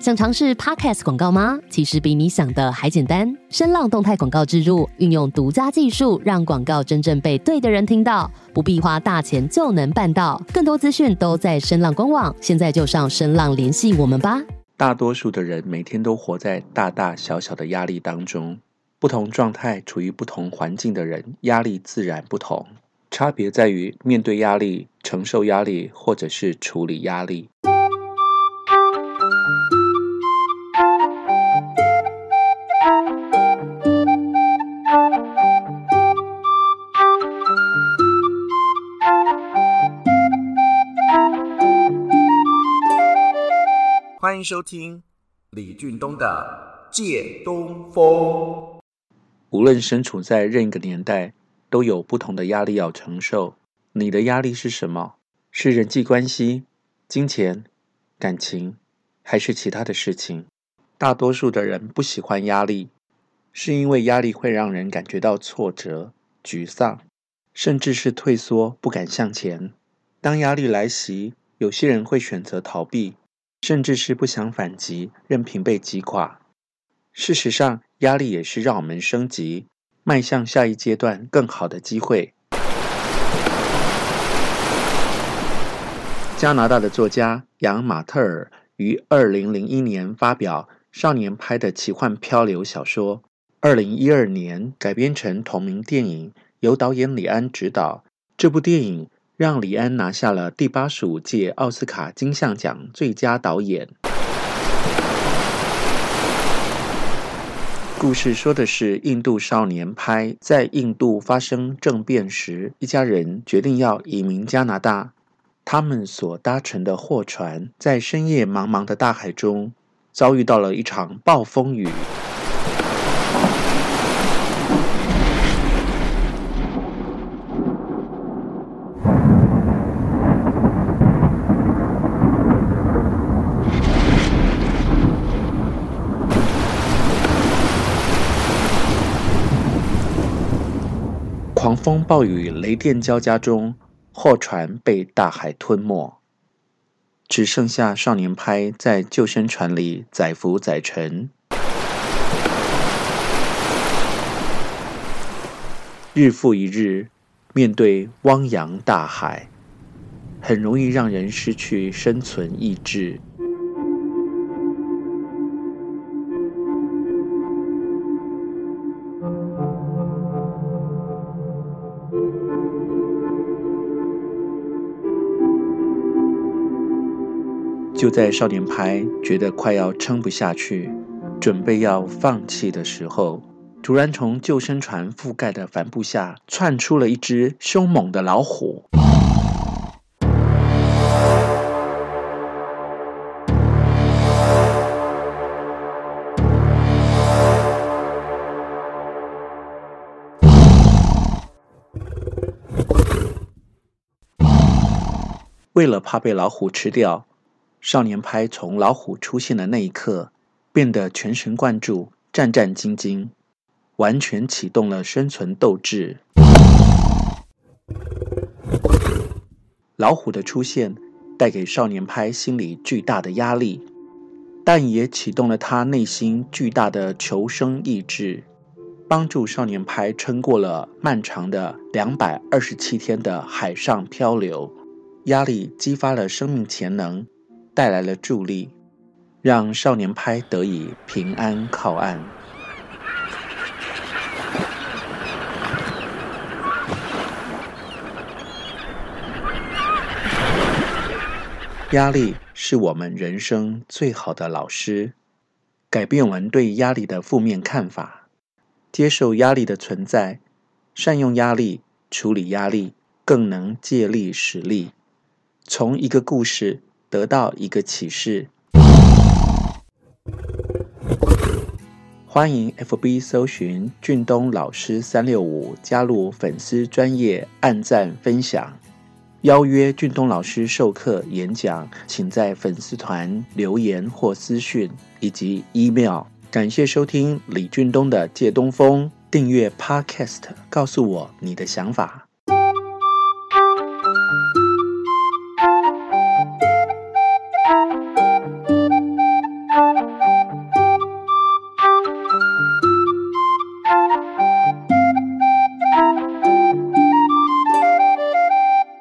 想尝试 Podcast 广告吗？其实比你想的还简单。声浪动态广告植入，运用独家技术，让广告真正被对的人听到，不必花大钱就能办到。更多资讯都在声浪官网，现在就上声浪联系我们吧。大多数的人每天都活在大大小小的压力当中，不同状态、处于不同环境的人，压力自然不同。差别在于面对压力、承受压力，或者是处理压力。欢迎收听李俊东的《借东风》。无论身处在任一个年代，都有不同的压力要承受。你的压力是什么？是人际关系、金钱、感情，还是其他的事情？大多数的人不喜欢压力，是因为压力会让人感觉到挫折、沮丧，甚至是退缩，不敢向前。当压力来袭，有些人会选择逃避。甚至是不想反击，任凭被击垮。事实上，压力也是让我们升级、迈向下一阶段更好的机会。加拿大的作家杨马特尔于二零零一年发表《少年派的奇幻漂流》小说，二零一二年改编成同名电影，由导演李安执导。这部电影，让李安拿下了第八十五届奥斯卡金像奖最佳导演。故事说的是印度少年派在印度发生政变时，一家人决定要移民加拿大。他们所搭乘的货船在深夜茫茫的大海中遭遇到了一场暴风雨。狂风暴雨、雷电交加中，货船被大海吞没，只剩下少年派在救生船里载浮载沉。日复一日，面对汪洋大海，很容易让人失去生存意志。就在少年派觉得快要撑不下去，准备要放弃的时候，突然从救生船覆盖的帆布下窜出了一只凶猛的老虎。为了怕被老虎吃掉。少年派从老虎出现的那一刻变得全神贯注、战战兢兢，完全启动了生存斗志。老虎的出现带给少年派心里巨大的压力，但也启动了他内心巨大的求生意志，帮助少年派撑过了漫长的两百二十七天的海上漂流。压力激发了生命潜能。带来了助力，让少年派得以平安靠岸。压力是我们人生最好的老师，改变我们对压力的负面看法，接受压力的存在，善用压力，处理压力，更能借力使力。从一个故事。得到一个启示。欢迎 FB 搜寻俊东老师三六五，加入粉丝专业按赞分享，邀约俊东老师授课演讲，请在粉丝团留言或私讯以及 email。感谢收听李俊东的借东风，订阅 Podcast，告诉我你的想法。